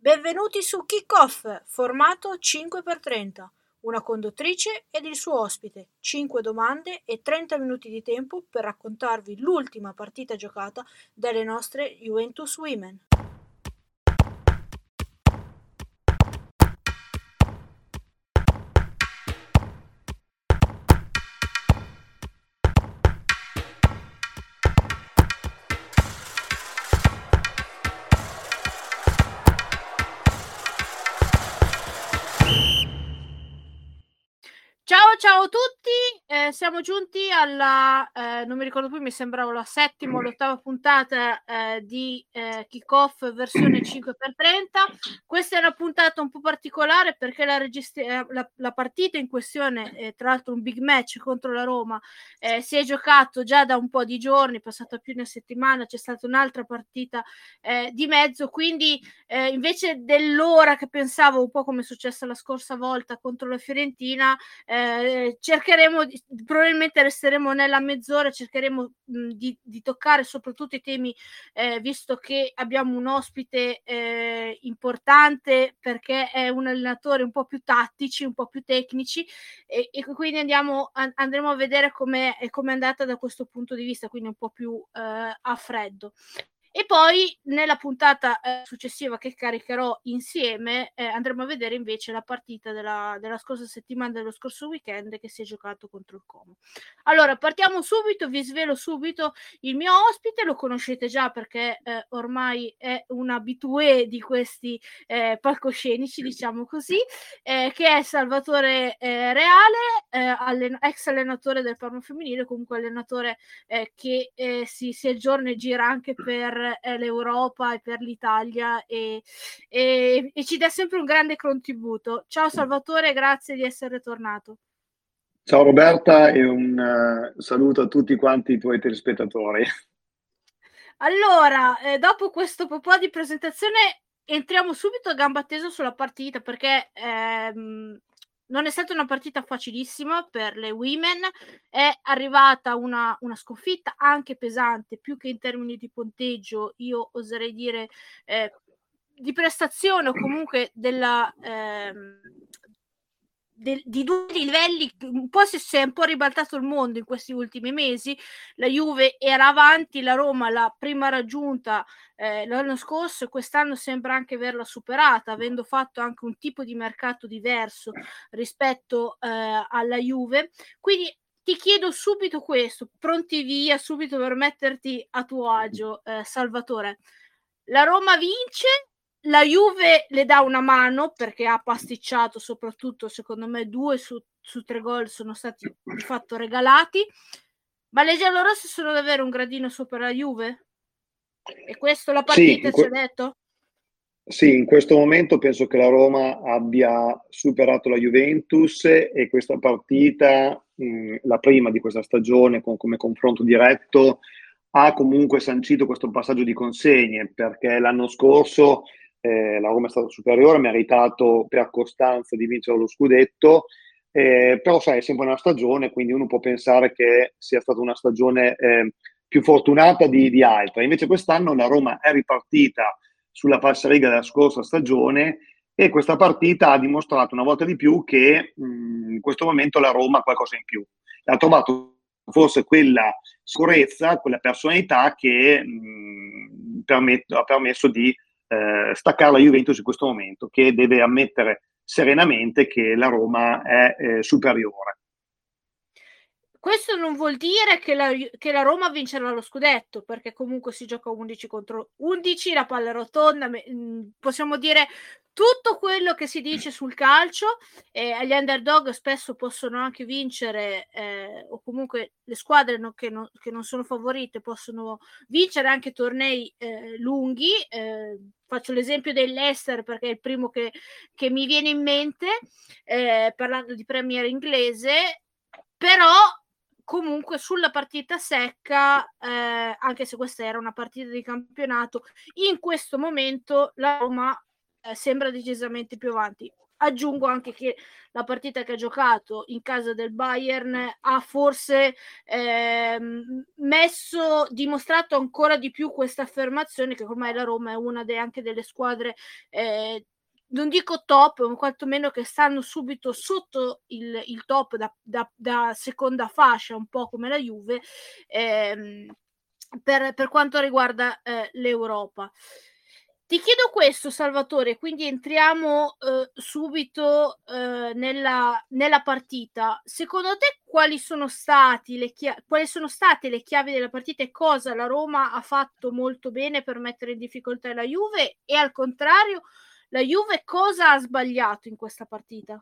Benvenuti su Kickoff, formato 5x30. Una conduttrice ed il suo ospite, 5 domande e 30 minuti di tempo per raccontarvi l'ultima partita giocata dalle nostre Juventus Women. Ciao a tutti, eh, siamo giunti alla, eh, non mi ricordo più, mi sembrava la settima o l'ottava puntata eh, di eh, Kickoff versione 5x30. Questa è una puntata un po' particolare perché la, registri- eh, la, la partita in questione, eh, tra l'altro un big match contro la Roma, eh, si è giocato già da un po' di giorni, passata più di una settimana, c'è stata un'altra partita di mezzo, quindi invece dell'ora che pensavo, un po' come è successo la scorsa volta contro la Fiorentina, cercheremo di, probabilmente resteremo nella mezz'ora cercheremo mh, di, di, toccare soprattutto i temi eh, visto che abbiamo un ospite eh, importante perché è un allenatore un po' più tattici un po' più tecnici e, e quindi andiamo an- andremo a vedere come è andata da questo punto di vista quindi un po' più eh, a freddo e poi nella puntata eh, successiva che caricherò insieme eh, andremo a vedere invece la partita della, della, scorsa settimana, dello scorso weekend che si è giocato contro il Como. Allora partiamo subito, vi svelo subito il mio ospite, lo conoscete già perché eh, ormai è un abitué di questi eh, palcoscenici, diciamo così, eh, che è Salvatore eh, Reale, allen- ex allenatore del Parma femminile, comunque allenatore che si, si aggiorna e gira anche per eh, l'Europa e per l'Italia e, e, e, ci dà sempre un grande contributo. Ciao Salvatore, grazie di essere tornato. Ciao Roberta e un uh, saluto a tutti quanti i tuoi telespettatori. Allora, eh, dopo questo po' di presentazione entriamo subito a gamba tesa sulla partita perché ehm, non è stata una partita facilissima per le women, è arrivata una, una, sconfitta anche pesante, più che in termini di punteggio, io oserei dire eh, di prestazione o comunque della, ehm, de, di due livelli, un po' si, si è un po' ribaltato il mondo in questi ultimi mesi, la Juve era avanti, la Roma l'ha prima raggiunta eh, l'anno scorso e quest'anno sembra anche averla superata, avendo fatto anche un tipo di mercato diverso rispetto eh, alla Juve. Quindi ti chiedo subito questo, pronti via, subito per metterti a tuo agio, eh, Salvatore. La Roma vince la Juve le dà una mano perché ha pasticciato soprattutto secondo me due su, su tre gol sono stati di fatto regalati ma le giallorosse sono davvero un gradino sopra la Juve? E questo la partita sì, que- ci ha detto? Sì, in questo momento penso che la Roma abbia superato la Juventus e questa partita, mh, la prima di questa stagione con, come confronto diretto, ha comunque sancito questo passaggio di consegne perché l'anno scorso eh, la Roma è stata superiore, ha meritato per costanza di vincere lo scudetto, eh, però sai, è sempre una stagione, quindi uno può pensare che sia stata una stagione eh, più fortunata di, di altre. Invece quest'anno la Roma è ripartita sulla falsariga della scorsa stagione e questa partita ha dimostrato una volta di più che mh, in questo momento la Roma ha qualcosa in più. Ha trovato forse quella sicurezza, quella personalità che mh, permet- ha permesso di eh, staccare la Juventus in questo momento, che deve ammettere serenamente che la Roma è eh, superiore. Questo non vuol dire che la, che la, Roma vincerà lo scudetto, perché comunque si gioca 11 contro 11, la palla rotonda, mm, possiamo dire tutto quello che si dice sul calcio eh, gli underdog spesso possono anche vincere eh, o comunque le squadre no, che, no, che, non sono favorite possono vincere anche tornei eh, lunghi eh, faccio l'esempio dell'Ester perché è il primo che, che mi viene in mente eh, parlando di Premier inglese però comunque sulla partita secca, eh, anche se questa era una partita di campionato, in questo momento la Roma eh, sembra decisamente più avanti. aggiungo anche che la partita che ha giocato in casa del Bayern ha forse eh, messo, dimostrato ancora di più questa affermazione che ormai la Roma è una de, anche delle squadre eh, non dico top, ma quantomeno che stanno subito sotto il, il top da, da, da, seconda fascia, un po' come la Juve, ehm, per, per, quanto riguarda eh, l'Europa. Ti chiedo questo, Salvatore, quindi entriamo eh, subito eh, nella, nella, partita. Secondo te quali sono, chia- quali sono state le chiavi della partita e cosa la Roma ha fatto molto bene per mettere in difficoltà la Juve e al contrario la Juve cosa ha sbagliato in questa partita?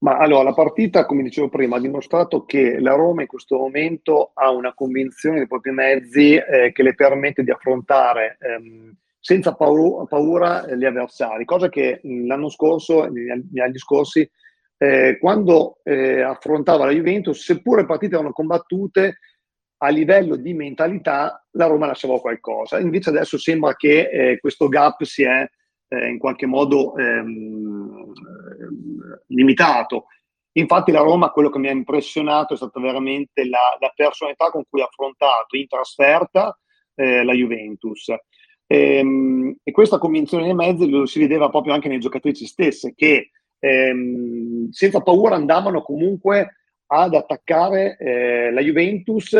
Ma allora, la partita, come dicevo prima, ha dimostrato che la Roma in questo momento ha una convinzione dei propri mezzi eh, che le permette di affrontare ehm, senza paura, paura gli avversari, cosa che l'anno scorso, negli anni scorsi, eh, quando eh, affrontava la Juventus, seppure le partite erano combattute, a livello di mentalità la Roma lasciava qualcosa. Invece adesso sembra che eh, questo gap si è eh, in qualche modo ehm, limitato. Infatti la Roma, quello che mi ha impressionato è stata veramente la, la personalità con cui ha affrontato in trasferta eh, la Juventus. E, ehm, e, questa convinzione nei mezzi lo si vedeva proprio anche nei giocatrici stesse che ehm, senza paura andavano comunque ad attaccare eh, la Juventus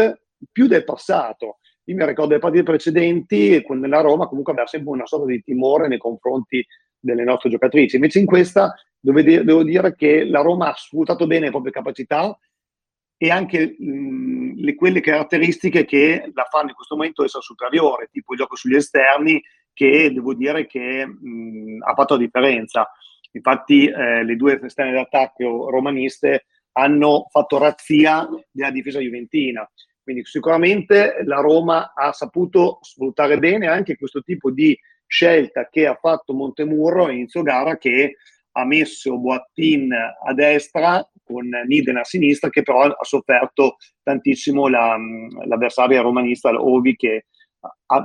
più del passato. Io mi ricordo le partite precedenti, nella Roma comunque aveva sempre una sorta di timore nei confronti delle nostre giocatrici. Invece in questa devo dire che la Roma ha sfruttato bene le proprie capacità e anche mh, le, quelle caratteristiche che la fanno in questo momento essere superiore, tipo il gioco sugli esterni, che devo dire che mh, ha fatto la differenza. Infatti eh, le due esterne d'attacco romaniste hanno fatto razzia della difesa juventina. Quindi sicuramente la Roma ha saputo sfruttare bene anche questo tipo di scelta che ha fatto Montemurro a inizio gara che ha messo Boattin a destra con Niden a sinistra che però ha sofferto tantissimo la, l'avversaria romanista Ovi che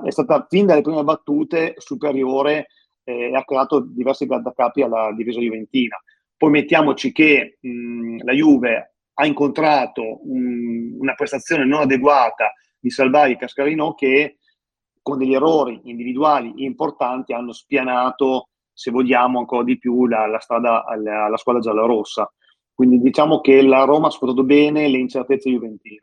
è stata fin dalle prime battute superiore eh, e ha creato diversi grattacapi alla difesa juventina. Poi mettiamoci che mh, la Juve ha incontrato un, una prestazione non adeguata di Salvari e Cascarino che con degli errori individuali importanti hanno spianato se vogliamo, ancora di più la, la strada alla, alla squadra giallorossa. Quindi diciamo che la Roma ha sfruttato bene le incertezze juventine.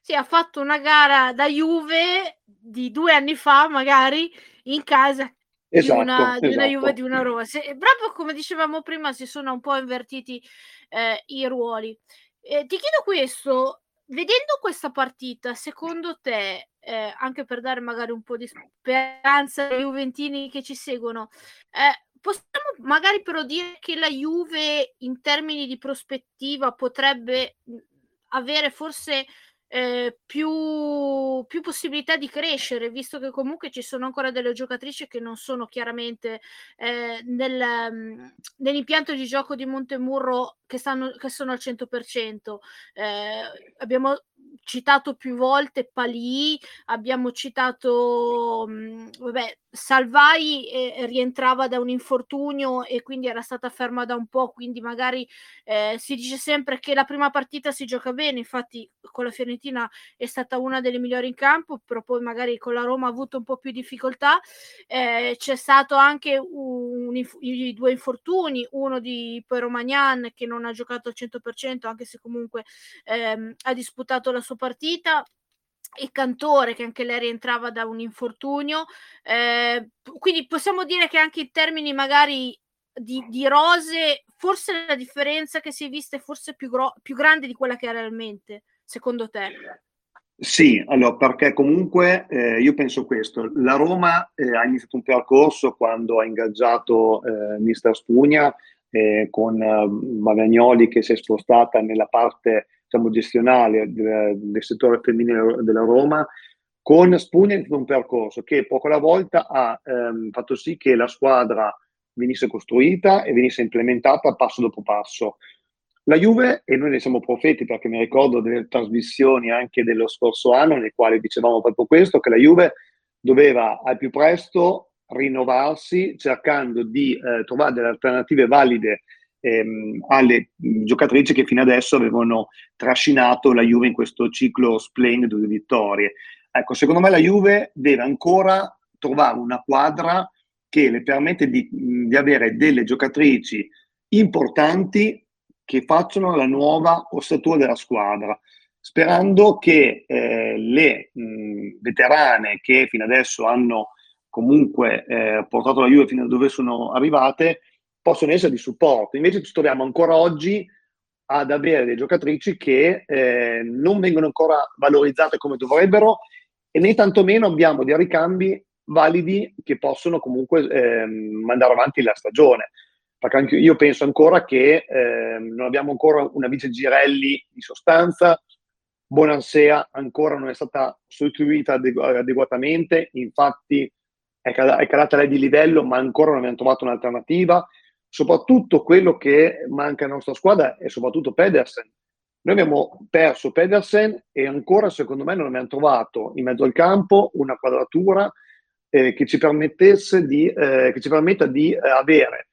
Sì, ha fatto una gara da Juve di due anni fa, magari in casa esatto, di, una, esatto. di una Juve di una Roma. Se, proprio come dicevamo prima, si sono un po' invertiti eh, i ruoli. Eh, ti chiedo questo: vedendo questa partita, secondo te, eh, anche per dare magari un po' di speranza ai Juventini che ci seguono, eh, possiamo magari però dire che la Juve in termini di prospettiva potrebbe avere forse eh, più, più, possibilità di crescere, visto che comunque ci sono ancora delle giocatrici che non sono chiaramente eh, nel, nell'impianto di gioco di Montemurro che, stanno, che sono al 100%. Eh, abbiamo citato più volte Palì, abbiamo citato mm, vabbè, Salvai eh, rientrava da un infortunio e quindi era stata ferma da un po', quindi magari eh, si dice sempre che la prima partita si gioca bene, infatti con la Fiorentina è stata una delle migliori in campo, però poi magari con la Roma ha avuto un po' più difficoltà, eh, c'è stato anche un, un, due infortuni, uno di poi Romagnan che non ha giocato al 100% anche se comunque ehm, ha disputato la sua partita, e Cantore che anche lei rientrava da un infortunio. Eh, quindi possiamo dire che anche in termini magari di, di, rose, forse la differenza che si è vista è forse più, gro- più grande di quella che è realmente, secondo te? Sì, allora perché comunque eh, io penso questo, la Roma eh, ha iniziato un percorso quando ha ingaggiato eh, Mister Spugna eh, con eh, Magagnoli che si è spostata nella parte diciamo, gestionale del, del, settore femminile della Roma, con Spugna un percorso che poco alla volta ha ehm, fatto sì che la squadra venisse costruita e venisse implementata passo dopo passo. La Juve, e noi ne siamo profeti perché mi ricordo delle trasmissioni anche dello scorso anno, nelle quali dicevamo proprio questo, che la Juve doveva al più presto rinnovarsi cercando di eh, trovare delle alternative valide ehm, alle giocatrici che fino adesso avevano trascinato la Juve in questo ciclo splendido di vittorie. Ecco, secondo me la Juve deve ancora trovare una quadra che le permette di, di avere delle giocatrici importanti che facciano la nuova ossatura della squadra, sperando che eh, le mh, veterane che fino adesso hanno comunque eh, portato la Juve fino a dove sono arrivate possono essere di supporto. Invece ci troviamo ancora oggi ad avere delle giocatrici che eh, non vengono ancora valorizzate come dovrebbero e né tantomeno abbiamo dei ricambi validi che possono comunque eh, mandare avanti la stagione. Perché anche io penso ancora che eh, non abbiamo ancora una vice Girelli di sostanza, Bonansea ancora non è stata sostituita adegu- adeguatamente, infatti è, cal- è calata lei di livello, ma ancora non abbiamo trovato un'alternativa soprattutto quello che manca alla nostra squadra è soprattutto Pedersen. Noi abbiamo perso Pedersen e ancora, secondo me, non abbiamo trovato in mezzo al campo una quadratura eh, che ci permettesse di, eh, che ci permetta di eh, avere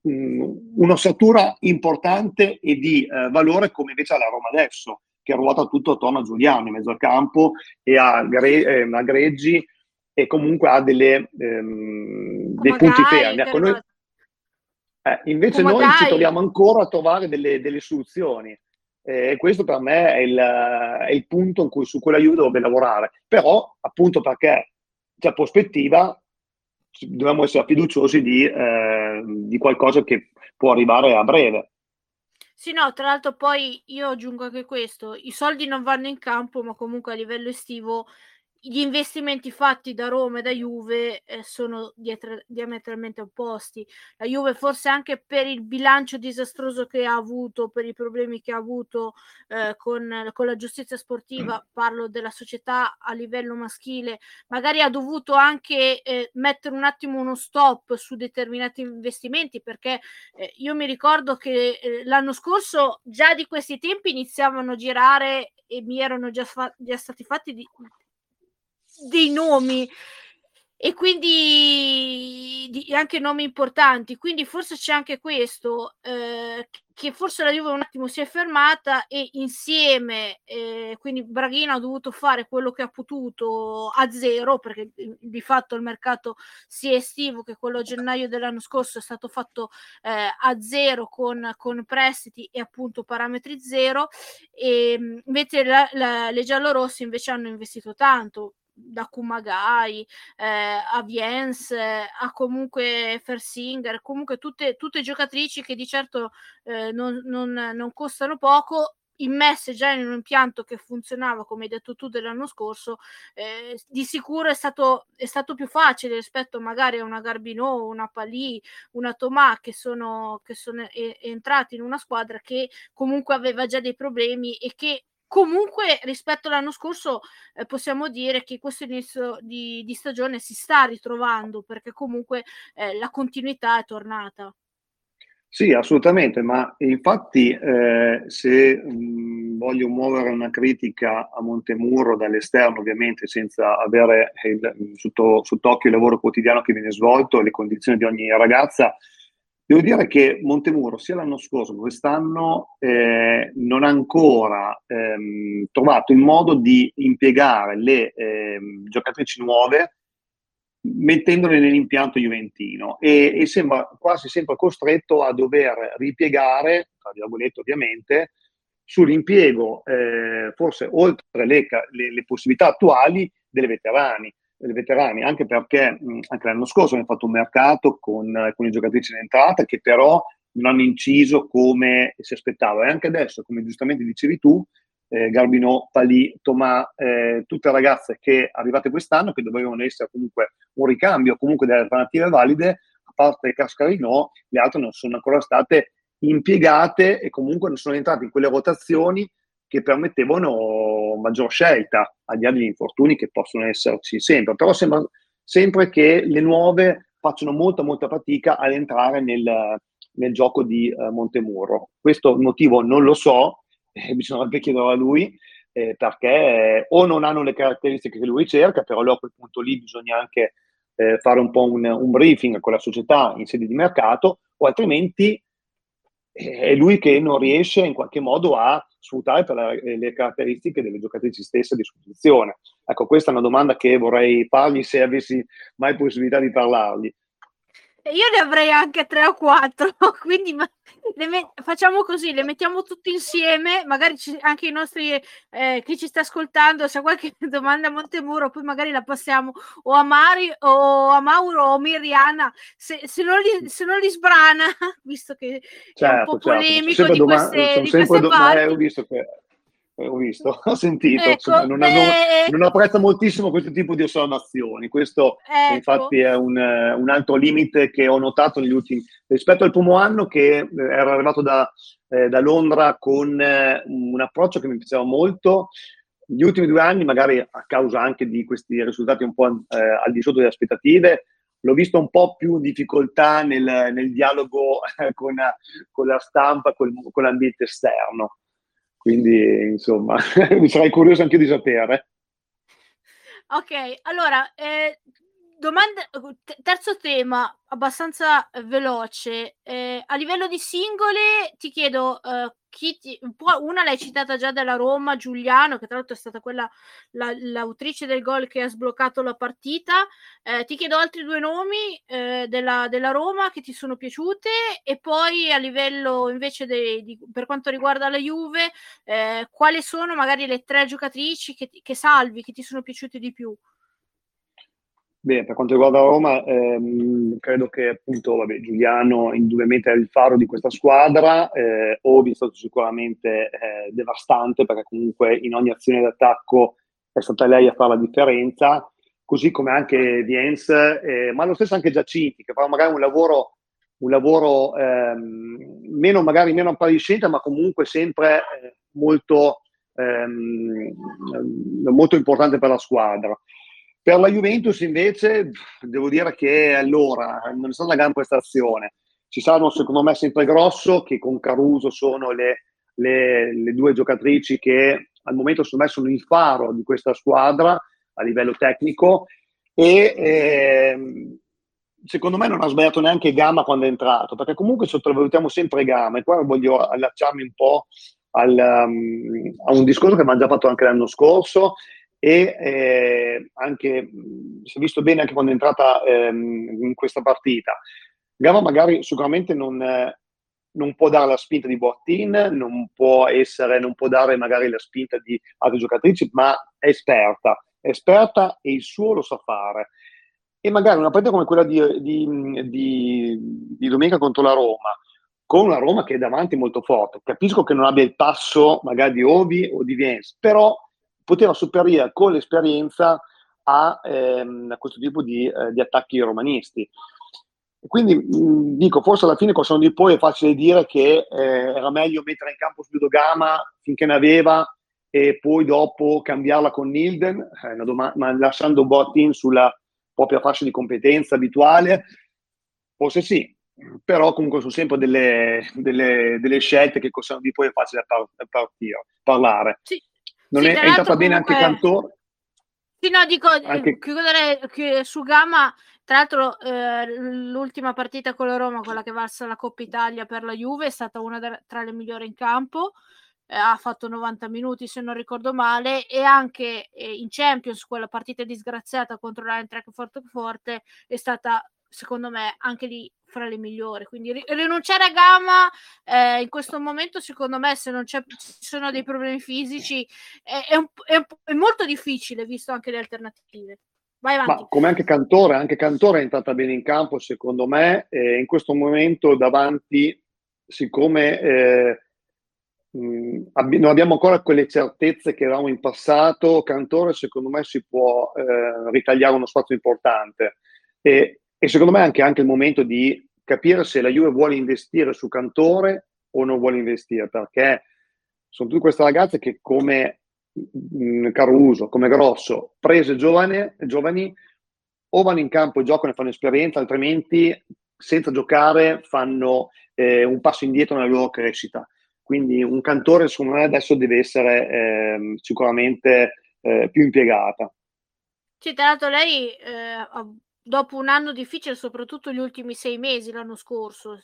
mh, un'ossatura importante e di eh, valore come invece ha la Roma adesso, che ruota tutto attorno a Giuliano in mezzo al campo e a, Gre- eh, a Greggi e comunque ha delle, ehm, dei punti fermi. Ecco, noi, eh, invece Come noi dai. ci troviamo ancora a trovare delle, delle soluzioni eh, e questo per me è il, è il punto cui, su cui la Juve dovrebbe lavorare. Però, appunto perché c'è prospettiva, dobbiamo essere fiduciosi di, eh, di qualcosa che può arrivare a breve. Sì, no, tra l'altro poi io aggiungo anche questo, i soldi non vanno in campo, ma comunque a livello estivo gli investimenti fatti da Roma e da Juve eh, sono dietro, diametralmente opposti. La Juve forse anche per il bilancio disastroso che ha avuto, per i problemi che ha avuto eh, con, con, la giustizia sportiva, parlo della società a livello maschile, magari ha dovuto anche eh, mettere un attimo uno stop su determinati investimenti perché eh, io mi ricordo che eh, l'anno scorso già di questi tempi iniziavano a girare e mi erano già, fa- già stati fatti di, dei nomi e quindi di, anche nomi importanti. Quindi forse c'è anche questo, eh, che forse la Juve un attimo si è fermata e insieme, eh, quindi Braghino ha dovuto fare quello che ha potuto a zero, perché di fatto il mercato sia estivo che quello a gennaio dell'anno scorso è stato fatto eh, a zero con, con, prestiti e appunto parametri zero, e invece la, la, le giallorossi invece hanno investito tanto da Kumagai eh, a Viens eh, a comunque Fersinger comunque tutte, tutte giocatrici che di certo eh, non, non, non costano poco immesse già in un impianto che funzionava, come hai detto tu, dell'anno scorso, eh, di sicuro è stato, è stato più facile rispetto magari a una Garbino, una Palì, una Tomà che sono, che sono e, entrati in una squadra che comunque aveva già dei problemi e che comunque rispetto all'anno scorso eh, possiamo dire che questo inizio di, di, stagione si sta ritrovando perché comunque eh, la continuità è tornata. Sì, assolutamente, ma infatti eh, se mh, voglio muovere una critica a Montemuro dall'esterno, ovviamente senza avere il, sotto, sott'occhio il lavoro quotidiano che viene svolto e le condizioni di ogni ragazza, Devo dire che Montemuro sia l'anno scorso che quest'anno eh, non ha ancora ehm, trovato il modo di impiegare le ehm, giocatrici nuove mettendole nell'impianto juventino. E, e, sembra quasi sempre costretto a dover ripiegare, tra virgolette ovviamente, sull'impiego eh, forse oltre le, le, le possibilità attuali delle veterani veterani, anche perché mh, anche l'anno scorso abbiamo fatto un mercato con alcune giocatrici in entrata che però non hanno inciso come si aspettava. E anche adesso, come giustamente dicevi tu, eh, Garbino, Palì, Tomà, eh, tutte ragazze che arrivate quest'anno, che dovevano essere comunque un ricambio, comunque delle alternative valide, a parte Cascarino, le altre non sono ancora state impiegate e comunque non sono entrate in quelle rotazioni che permettevano maggior scelta al di là degli infortuni che possono esserci sempre, però sembra sempre che le nuove facciano molta molta fatica ad entrare nel, nel gioco di uh, Montemurro. Questo motivo non lo so, eh, bisognerebbe chiederlo a lui, eh, perché o non hanno le caratteristiche che lui cerca, però a quel punto lì bisogna anche eh, fare un po' un, un, briefing con la società in sede di mercato, o altrimenti eh, è lui che non riesce in qualche modo a sfruttare per la, le caratteristiche delle giocatrici stesse a disposizione. Ecco, questa è una domanda che vorrei fargli se avessi mai possibilità di parlargli. Io ne avrei anche tre o quattro, quindi me- facciamo così, le mettiamo tutte insieme, magari ci- anche i nostri, eh, chi ci sta ascoltando, se ha qualche domanda a Montemuro, poi magari la passiamo o a Mari o a Mauro o a Miriana, se, se, non, li, se non li sbrana, visto che certo, è un po' certo. polemico di queste, di queste do- parti. Ho visto che eh, ho visto, ho sentito, ecco, insomma, non, non, non, apprezzo moltissimo questo tipo di osservazioni, questo ecco. infatti è un, un, altro limite che ho notato negli ultimi, rispetto al primo anno che eh, era arrivato da, eh, da Londra con eh, un approccio che mi piaceva molto, gli ultimi due anni, magari a causa anche di questi risultati un po' eh, al di sotto delle aspettative, l'ho visto un po' più in difficoltà nel, nel dialogo con, con, la stampa, con, con l'ambiente esterno. Quindi, insomma, mi sarei curioso anche di sapere. Ok, allora, eh, domanda, terzo tema, abbastanza veloce. Eh, a livello di singole, ti chiedo, eh, chi ti, una l'hai citata già della Roma, Giuliano, che tra l'altro è stata quella la, l'autrice del gol che ha sbloccato la partita. Eh, ti chiedo altri due nomi eh, della, della, Roma che ti sono piaciute e poi a livello invece de, di, per quanto riguarda la Juve, eh, quali sono magari le tre giocatrici che, che salvi, che ti sono piaciute di più? Beh, per quanto riguarda Roma, ehm, credo che appunto vabbè, Giuliano indubbiamente è il faro di questa squadra, eh, Obi è stato sicuramente eh, devastante perché comunque in ogni azione d'attacco è stata lei a fare la differenza, così come anche Viens, eh, ma lo stesso anche Giacinti che fa magari un lavoro, un lavoro ehm, meno, magari meno appariscente, ma comunque sempre eh, molto, ehm, molto importante per la squadra. Per la Juventus invece devo dire che allora non è stata una gran prestazione. Ci saranno secondo me sempre Grosso che con Caruso sono le, le, le due giocatrici che al momento secondo me sono il faro di questa squadra a livello tecnico. E eh, secondo me non ha sbagliato neanche Gama quando è entrato perché comunque sottovalutiamo sempre Gama. E qua voglio allacciarmi un po' al, um, a un discorso che abbiamo già fatto anche l'anno scorso e eh, anche, si è visto bene anche quando è entrata ehm, in questa partita. Gama magari sicuramente non, non, può dare la spinta di Bottin, non può, essere, non può dare magari la spinta di altre giocatrici, ma è esperta, è esperta e il suo lo sa fare. E magari una partita come quella di, di, di, di domenica contro la Roma, con una Roma che è davanti molto forte. Capisco che non abbia il passo magari di Ovi o di Viens, però poteva superare con l'esperienza a, ehm, a questo tipo di, eh, di, attacchi romanisti. Quindi mh, dico, forse alla fine con Sono di poi è facile dire che eh, era meglio mettere in campo Gama finché ne aveva e poi dopo cambiarla con Nilden, eh, doma- ma lasciando Bottin sulla propria fascia di competenza abituale, forse sì, però comunque sono sempre delle, delle, delle scelte che con Sono di poi è facile par- partire, parlare. Sì, non sì, è, è entrata bene anche Cantore? Sì, no, dico, anche... chiudere su Gamma, tra l'altro eh, l'ultima partita con la Roma, quella che valsa la Coppa Italia per la Juve, è stata una de- tra le migliori in campo, eh, ha fatto 90 minuti se non ricordo male, e anche eh, in Champions, quella partita disgraziata contro l'Eintracht Forte è stata secondo me anche lì fra le migliori. Quindi rinunciare a Gamma eh, in questo momento, secondo me, se non ci sono dei problemi fisici, è, è, un, è, un, è, molto difficile, visto anche le alternative. Vai avanti. Ma come anche Cantore, anche Cantore è entrata bene in campo, secondo me, eh, in questo momento davanti, siccome eh, abbi- non abbiamo ancora quelle certezze che avevamo in passato, Cantore secondo me si può eh, ritagliare uno spazio importante. E e secondo me è anche, anche il momento di capire se la Juve vuole investire su Cantore o non vuole investire, perché sono tutte queste ragazze che come mm, Caruso, come Grosso, prese giovane, giovani, o vanno in campo e giocano e fanno esperienza, altrimenti senza giocare fanno eh, un passo indietro nella loro crescita. Quindi un cantore, secondo me, adesso deve essere eh, sicuramente eh, più impiegata. Sì, tra l'altro lei eh, dopo un anno difficile, soprattutto gli ultimi sei mesi l'anno scorso,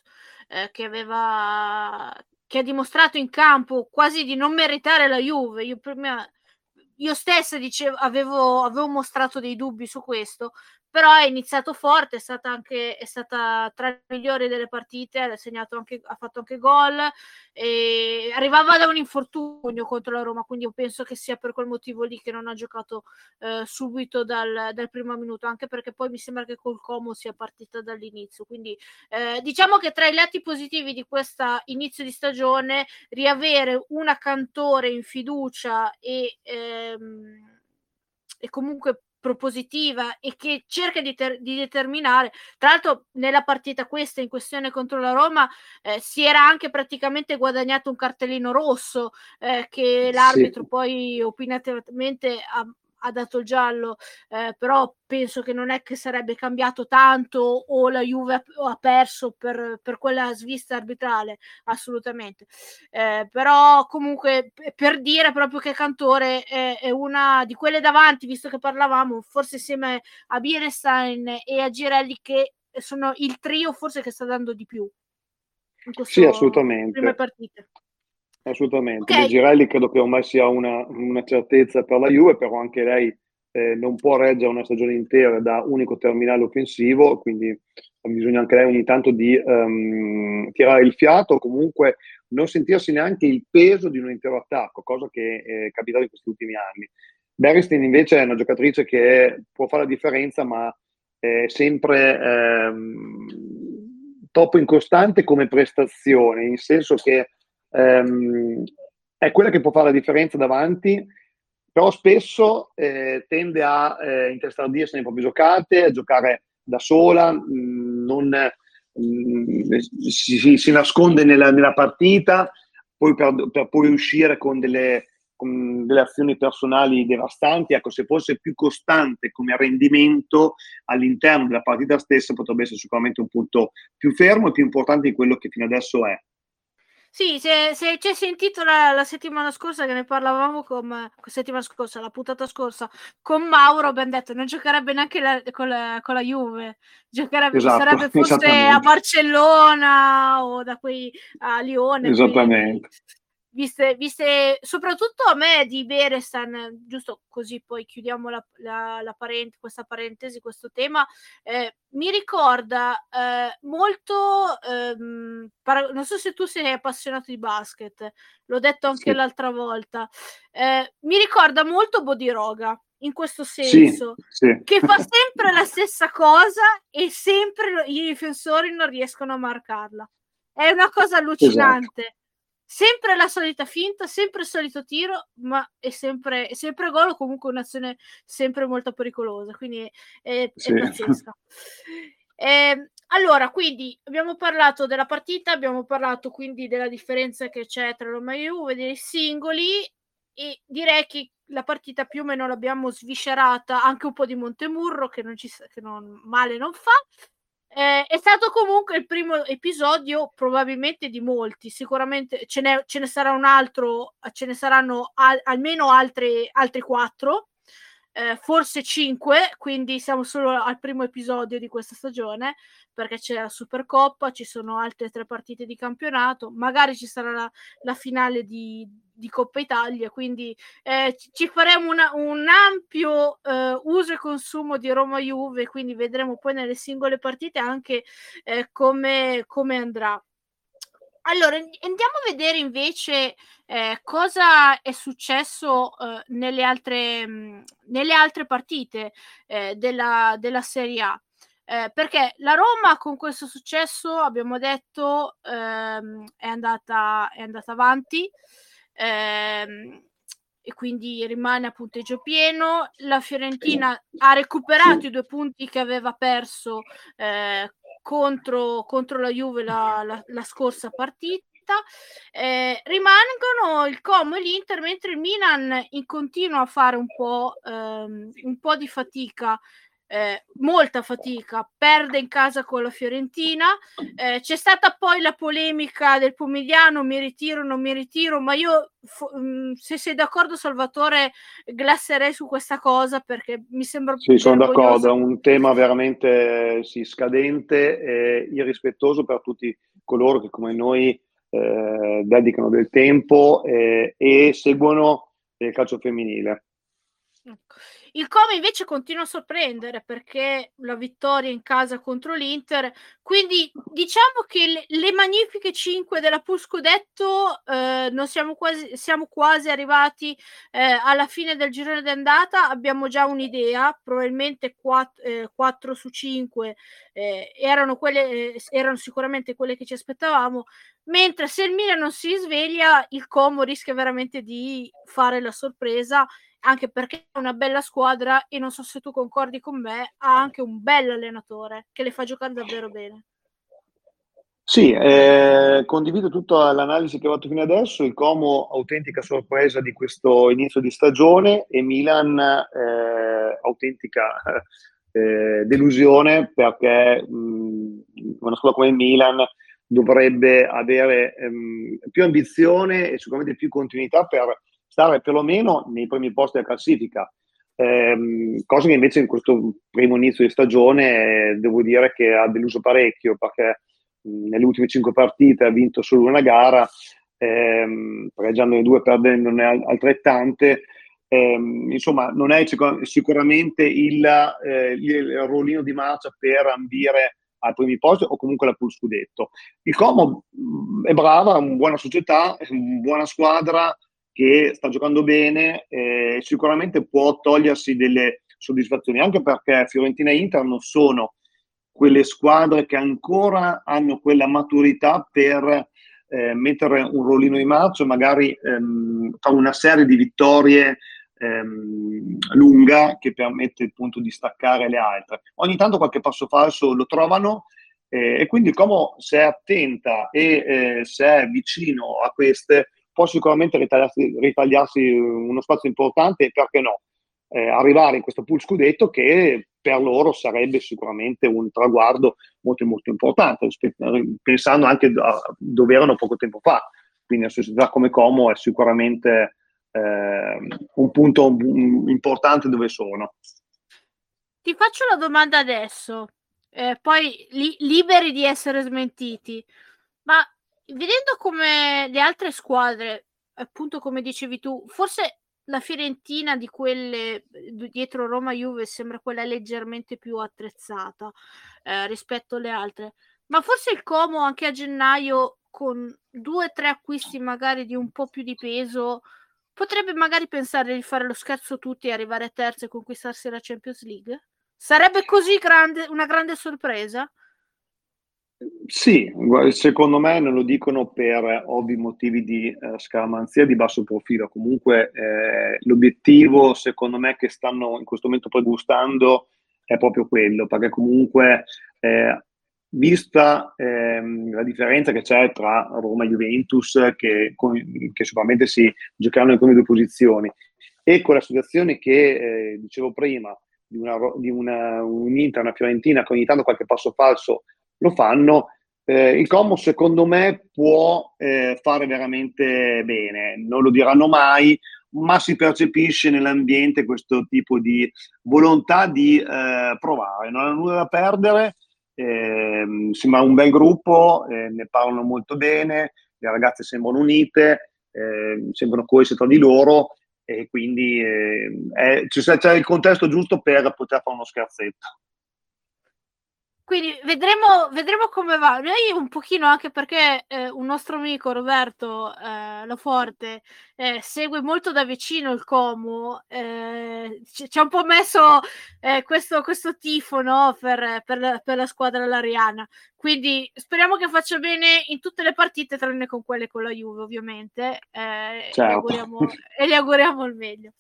eh, che aveva che ha dimostrato in campo quasi di non meritare la Juve. Io prima io stessa dicevo, avevo, avevo mostrato dei dubbi su questo, però è iniziato forte, è stata anche è stata tra le migliori delle partite, ha, anche, ha fatto anche gol, arrivava da un infortunio contro la Roma, quindi io penso che sia per quel motivo lì che non ha giocato eh, subito dal, dal, primo minuto, anche perché poi mi sembra che col Como sia partita dall'inizio, quindi eh, diciamo che tra i lati positivi di questo inizio di stagione, riavere una cantore in fiducia e... Ehm, e comunque propositiva e che cerca di, ter- di, determinare. Tra l'altro, nella partita questa in questione contro la Roma eh, si era anche praticamente guadagnato un cartellino rosso eh, che l'arbitro sì. poi opinatamente ha, ha dato il giallo, eh, però penso che non è che sarebbe cambiato tanto o la Juve ha, perso per, per quella svista arbitrale, assolutamente. Eh, però comunque per dire proprio che Cantore è, è, una di quelle davanti, visto che parlavamo, forse insieme a Bierenstein e a Girelli che sono il trio forse che sta dando di più. In sì, assolutamente. Prime partite. Assolutamente. Okay. Girelli credo che ormai sia una, una, certezza per la Juve, però anche lei eh, non può reggere una stagione intera da unico terminale offensivo, quindi ha bisogno anche lei ogni tanto di um, tirare il fiato o comunque non sentirsi neanche il peso di un intero attacco, cosa che è capitata in questi ultimi anni. Beristin invece è una giocatrice che può fare la differenza, ma è sempre ehm, troppo incostante come prestazione, in senso che ehm, è quella che può fare la differenza davanti, però spesso eh, tende a eh, intestardirsi nelle proprie giocate, a giocare da sola, mh, mm, non, mh, mm, si, si, nasconde nella, nella partita, poi per, per, poi uscire con delle, con delle azioni personali devastanti. Ecco, se fosse più costante come rendimento all'interno della partita stessa potrebbe essere sicuramente un punto più fermo e più importante di quello che fino adesso è. Sì, se, se ci hai sentito la, la, settimana scorsa che ne parlavamo con settimana scorsa, la puntata scorsa con Mauro, abbiamo detto non giocherebbe neanche la, con, la, con, la, Juve, giocherebbe, esatto, sarebbe forse a Barcellona o da qui a Lione. Esattamente. Quindi, viste, viste soprattutto a me di Berestan, giusto così poi chiudiamo la, la, la parent- questa parentesi, questo tema, eh, mi ricorda eh, molto, ehm, para- non so se tu sei appassionato di basket, l'ho detto anche sì. l'altra volta, eh, mi ricorda molto Bodiroga in questo senso, sì, sì. che fa sempre la stessa cosa e sempre i difensori non riescono a marcarla. È una cosa allucinante. Esatto sempre la solita finta, sempre il solito tiro, ma è sempre, è sempre gol o comunque un'azione sempre molto pericolosa, quindi è, sì. è pazzesca. Eh, allora, quindi abbiamo parlato della partita, abbiamo parlato quindi della differenza che c'è tra Roma e Juve, dei singoli e direi che la partita più o meno l'abbiamo sviscerata, anche un po' di Montemurro che, non ci, che non, male non fa. Eh, è stato comunque il primo episodio, probabilmente di molti. Sicuramente ce ce ne sarà un altro, ce ne saranno al, almeno altri, altri quattro, eh, forse cinque. Quindi siamo solo al primo episodio di questa stagione perché c'è la Supercoppa, ci sono altre tre partite di campionato, magari ci sarà la, la finale di, di, Coppa Italia, quindi eh, ci faremo una, un ampio eh, uso e consumo di Roma Juve, quindi vedremo poi nelle singole partite anche eh, come, come andrà. Allora, andiamo a vedere invece eh, cosa è successo eh, nelle, altre, mh, nelle altre partite eh, della, della Serie A. Eh, perché la Roma con questo successo, abbiamo detto, ehm, è, andata, è andata avanti ehm, e quindi rimane a punteggio pieno. La Fiorentina ha recuperato i due punti che aveva perso eh, contro, contro, la Juve la, la, la scorsa partita. Eh, rimangono il Como e l'Inter mentre il Milan in continua a fare un po', ehm, un po di fatica eh, molta fatica, perde in casa con la Fiorentina. Eh, c'è stata poi la polemica del pomeridiano, mi ritiro, non mi ritiro, ma io fo- mm, se sei d'accordo Salvatore glasserei su questa cosa perché mi sembra... Sì, sono d'accordo, è un tema veramente sì, scadente e irrispettoso per tutti coloro che come noi eh, dedicano del tempo eh, e seguono il calcio femminile. Ecco. Il Como invece continua a sorprendere perché la vittoria in casa contro l'Inter, quindi diciamo che le, le magnifiche 5 della Pool Scudetto eh, siamo quasi, siamo quasi arrivati eh, alla fine del girone d'andata, abbiamo già un'idea, probabilmente 4, eh, 4 su 5 eh, erano, quelle, eh, erano sicuramente quelle che ci aspettavamo, mentre se il Milan non si sveglia il Como rischia veramente di fare la sorpresa anche perché è una bella squadra e non so se tu concordi con me, ha anche un bel allenatore che le fa giocare davvero bene. Sì, eh, condivido tutta l'analisi che ho fatto fino adesso, il Como autentica sorpresa di questo inizio di stagione e Milan eh, autentica eh, delusione perché mh, una squadra come il Milan dovrebbe avere ehm, più ambizione e sicuramente più continuità per stare perlomeno nei primi posti della classifica. Eh, cosa che invece in questo primo inizio di stagione eh, devo dire che ha deluso parecchio perché mh, nelle ultime cinque partite ha vinto solo una gara, ehm, pareggiando due, perdendone altrettante. Ehm, insomma, non è sicuramente il, eh, il, rollino di marcia per ambire ai primi posti o comunque la pool scudetto. Il Como è brava, è una buona società, è una buona squadra, che sta giocando bene, eh, sicuramente può togliersi delle soddisfazioni, anche perché Fiorentina e Inter non sono quelle squadre che ancora hanno quella maturità per eh, mettere un rollino di marcia e magari ehm, fare una serie di vittorie ehm, lunga che permette appunto di staccare le altre. Ogni tanto qualche passo falso lo trovano eh, e quindi come se è attenta e eh, se è vicino a queste può sicuramente ritagliarsi, ritagliarsi uno spazio importante e perché no, eh, arrivare in questo pool scudetto che per loro sarebbe sicuramente un traguardo molto molto importante, pensando anche a dove erano poco tempo fa. Quindi una società come Como è sicuramente eh, un punto importante dove sono. Ti faccio la domanda adesso, eh, poi li, liberi di essere smentiti, ma vedendo come le altre squadre, appunto come dicevi tu, forse la Fiorentina di quelle dietro Roma Juve sembra quella leggermente più attrezzata eh, rispetto alle altre, ma forse il Como anche a gennaio con due o tre acquisti magari di un po' più di peso potrebbe magari pensare di fare lo scherzo tutti e arrivare a terza e conquistarsi la Champions League? Sarebbe così grande, una grande sorpresa? Sì, secondo me non lo dicono per ovvi motivi di eh, scaramanzia di basso profilo. Comunque eh, l'obiettivo, secondo me, che stanno in questo momento pregustando è proprio quello, perché comunque, eh, vista ehm, la differenza che c'è tra Roma e Juventus, che, con, che sicuramente si giocheranno in prime due posizioni, e con la situazione che eh, dicevo prima, di, una, di una, un Inter, una Fiorentina, che ogni tanto qualche passo falso lo fanno. Eh, il Como secondo me può eh, fare veramente bene, non lo diranno mai, ma si percepisce nell'ambiente questo tipo di volontà di eh, provare, non hanno nulla da perdere, eh, sembra un bel gruppo, eh, ne parlano molto bene, le ragazze sembrano unite, eh, sembrano coese tra di loro e quindi eh, è, c'è, c'è il contesto giusto per poter fare uno scherzetto. Quindi vedremo, vedremo, come va. Noi un pochino anche perché eh, un nostro amico Roberto eh, Loforte eh, segue molto da vicino il Como, eh, ci, ci, ha un po' messo eh, questo, questo, tifo no? per, per, la, per, la, squadra lariana. Quindi speriamo che faccia bene in tutte le partite, tranne con quelle con la Juve, ovviamente. Eh, certo. E, auguriamo, e gli auguriamo il meglio.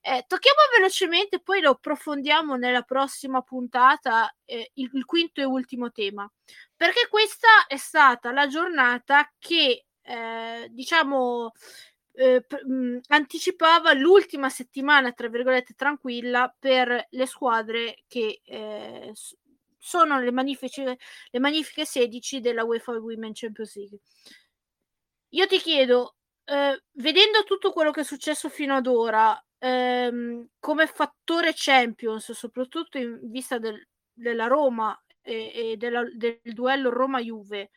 tocchiamo velocemente, poi lo approfondiamo nella prossima puntata, il, il quinto quinto e ultimo tema, perché questa è stata la giornata che, eh, diciamo, eh, mh, anticipava l'ultima settimana, tra virgolette, tranquilla per le squadre che eh, sono le magnifiche, le magnifiche 16 della UEFA Women Champions League. Io ti chiedo, eh, vedendo tutto quello che è successo fino ad ora, ehm, come fattore Champions, soprattutto in vista del, della Roma e, e della, del duello Roma-Juve,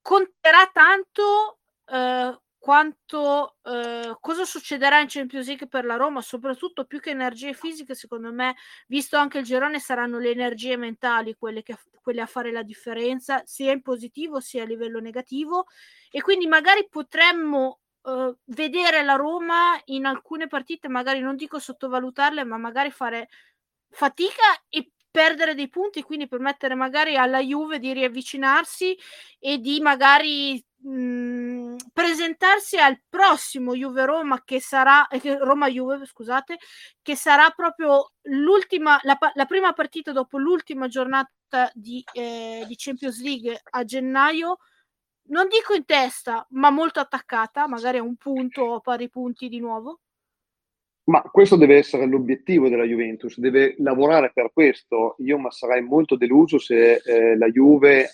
conterà tanto eh, quanto eh, cosa succederà in Champions League per la Roma, soprattutto più che energie fisiche, secondo me, visto anche il girone, saranno le energie mentali quelle, che, quelle a fare la differenza, sia in positivo sia a livello negativo. E quindi magari potremmo eh, vedere la Roma in alcune partite, magari non dico sottovalutarle, ma magari fare fatica e perdere dei punti, quindi permettere magari alla Juve di riavvicinarsi e di magari mh, mhmm, presentarsi al prossimo Juve Roma che sarà eh, Roma Juve, scusate, che sarà proprio l'ultima la, la prima partita dopo l'ultima giornata di, eh, di Champions League a gennaio non dico in testa, ma molto attaccata, magari a un punto o pari punti di nuovo? Ma questo deve essere l'obiettivo della Juventus, deve lavorare per questo. Io ma sarei molto deluso se eh, la Juve eh,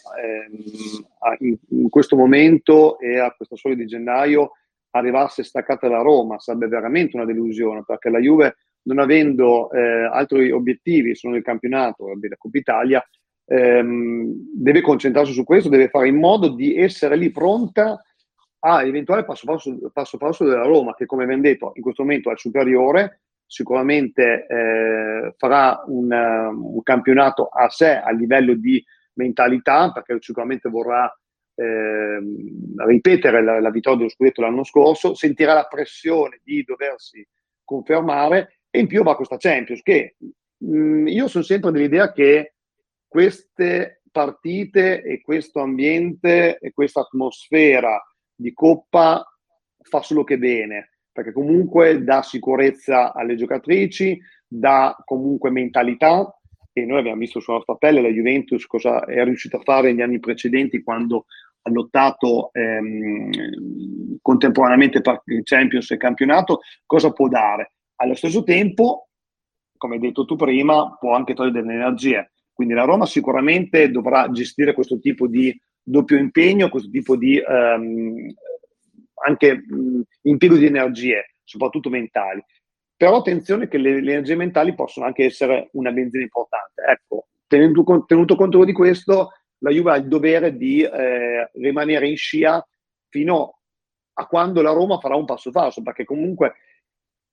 in, in, questo momento e a questa soglia di gennaio arrivasse staccata da Roma, sarebbe veramente una delusione perché la Juve non avendo eh, altri obiettivi, sono il campionato la Coppa Italia, ehm, deve concentrarsi su questo, deve fare in modo di essere lì pronta a eventuale passo passo, passo passo della Roma, che come abbiamo detto in questo momento è superiore, sicuramente eh, farà un, un, campionato a sé a livello di mentalità, perché sicuramente vorrà eh, ripetere la, la, vittoria dello scudetto l'anno scorso, sentirà la pressione di doversi confermare e in più va questa Champions, che mh, mm, io sono sempre dell'idea che queste partite e questo ambiente e questa atmosfera di Coppa fa solo che bene, perché comunque dà sicurezza alle giocatrici, dà comunque mentalità e noi abbiamo visto sulla nostra pelle la Juventus cosa è riuscita a fare negli anni precedenti quando ha lottato ehm, contemporaneamente per il Champions e il campionato, cosa può dare. Allo stesso tempo, come hai detto tu prima, può anche togliere delle energie. Quindi la Roma sicuramente dovrà gestire questo tipo di doppio impegno, questo tipo di ehm, anche mh, impiego di energie, soprattutto mentali. Però attenzione che le, le, energie mentali possono anche essere una benzina importante. Ecco, tenuto, tenuto conto di questo, la Juve ha il dovere di eh, rimanere in scia fino a quando la Roma farà un passo falso, perché comunque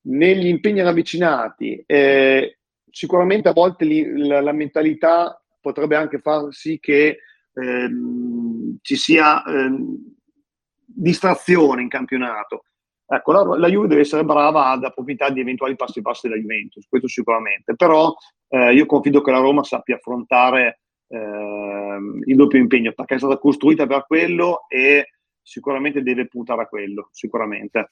negli impegni ravvicinati eh, sicuramente a volte li, la, la, mentalità potrebbe anche far sì che ehm, ci sia ehm, distrazione in campionato. Ecco, la, la, Juve deve essere brava ad approfittare di eventuali passi passi della Juventus, questo sicuramente, però eh, io confido che la Roma sappia affrontare eh, il doppio impegno, perché è stata costruita per quello e sicuramente deve puntare a quello, sicuramente.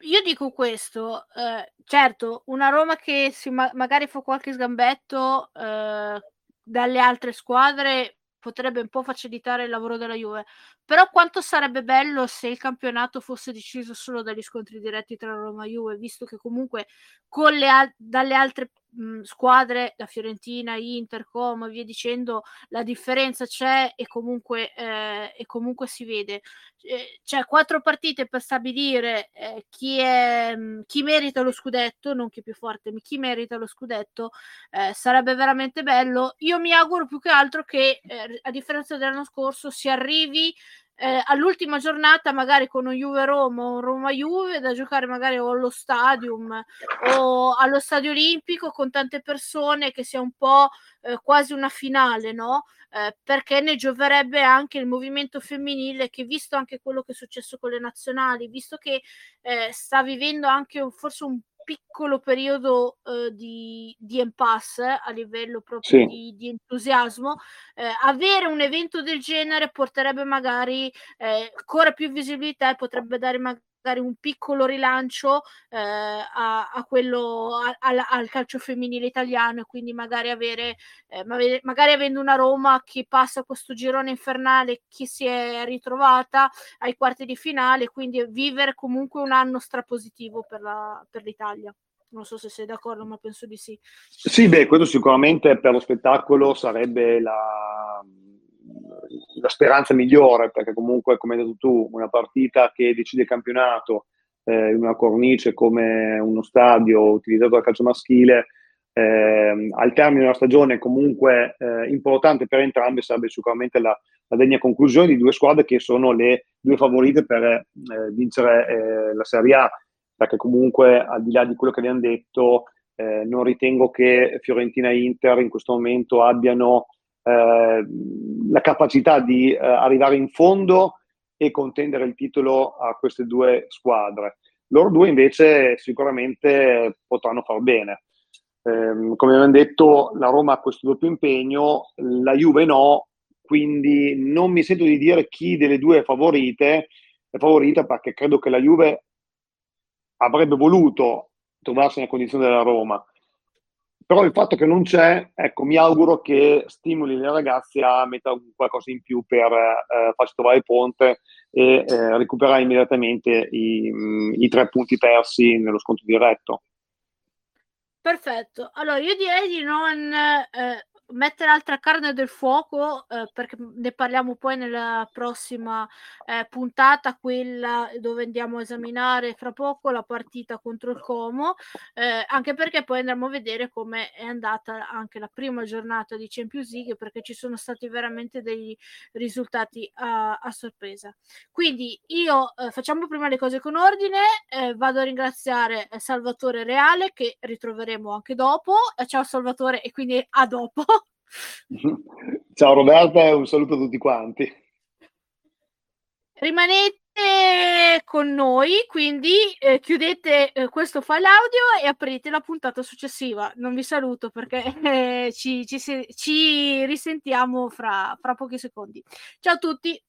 Io dico questo, eh, certo, una Roma che ma- magari fa qualche sgambetto eh, dalle altre squadre potrebbe un po' facilitare il lavoro della Juve. Però quanto sarebbe bello se il campionato fosse deciso solo dagli scontri diretti tra Roma e Juve, visto che comunque al- dalle altre mh, squadre, la Fiorentina, Inter, Como e via dicendo, la differenza c'è e comunque, eh, e comunque si vede. Eh, c'è quattro partite per stabilire eh, chi, è, chi merita lo scudetto, non chi è più forte, ma chi merita lo scudetto. Eh, sarebbe veramente bello. Io mi auguro più che altro che, eh, a differenza dell'anno scorso, si arrivi eh, all'ultima giornata magari con un Juve Roma o un Roma Juve da giocare magari o allo stadium o allo stadio olimpico con tante persone che sia un po' eh, quasi una finale no? Eh, perché ne gioverebbe anche il movimento femminile che visto anche quello che è successo con le nazionali visto che eh, sta vivendo anche un, forse un piccolo periodo eh, di, di impasse a livello proprio sì. di, di, entusiasmo, eh, avere un evento del genere porterebbe magari eh, ancora più visibilità e potrebbe dare magari magari un piccolo rilancio eh, a, a, quello a, a, al calcio femminile italiano e quindi magari avere eh, magari avendo una Roma che passa questo girone infernale che si è ritrovata ai quarti di finale quindi vivere comunque un anno strapositivo per, la, per l'Italia. Non so se sei d'accordo ma penso di sì. Sì beh questo sicuramente per lo spettacolo sarebbe la la speranza migliore, perché comunque, come hai detto tu, una partita che decide il campionato eh, in una cornice come uno stadio utilizzato dal calcio maschile, eh, al termine della stagione comunque eh, importante per entrambe sarebbe sicuramente la, la, degna conclusione di due squadre che sono le due favorite per eh, vincere eh, la Serie A, perché comunque al di là di quello che abbiamo detto, eh, non ritengo che Fiorentina e Inter in questo momento abbiano eh, la capacità di eh, arrivare in fondo e contendere il titolo a queste due squadre. Loro due invece sicuramente potranno far bene. Eh, come abbiamo detto, la Roma ha questo doppio impegno, la Juve no, quindi non mi sento di dire chi delle due è favorite, è favorita perché credo che la Juve avrebbe voluto trovarsi nella condizione della Roma. Però il fatto che non c'è, ecco, mi auguro che stimoli le ragazze a mettere qualcosa in più per eh, farci trovare il ponte e eh, recuperare immediatamente i, i, tre punti persi nello sconto diretto. Perfetto, allora io direi di non eh, mettere altra carne del fuoco eh, perché ne parliamo poi nella prossima eh, puntata quella dove andiamo a esaminare fra poco la partita contro il Como eh, anche perché poi andremo a vedere come è andata anche la prima giornata di Champions League perché ci sono stati veramente dei risultati a, a sorpresa. Quindi io eh, facciamo prima le cose con ordine eh, vado a ringraziare eh, Salvatore Reale che ritroveremo anche dopo. Ciao Salvatore e quindi a dopo Ciao Roberta e un saluto a tutti quanti. Rimanete con noi, quindi eh, chiudete eh, questo file audio e aprite la puntata successiva. Non vi saluto perché eh, ci, ci, ci, risentiamo fra, fra pochi secondi. Ciao a tutti.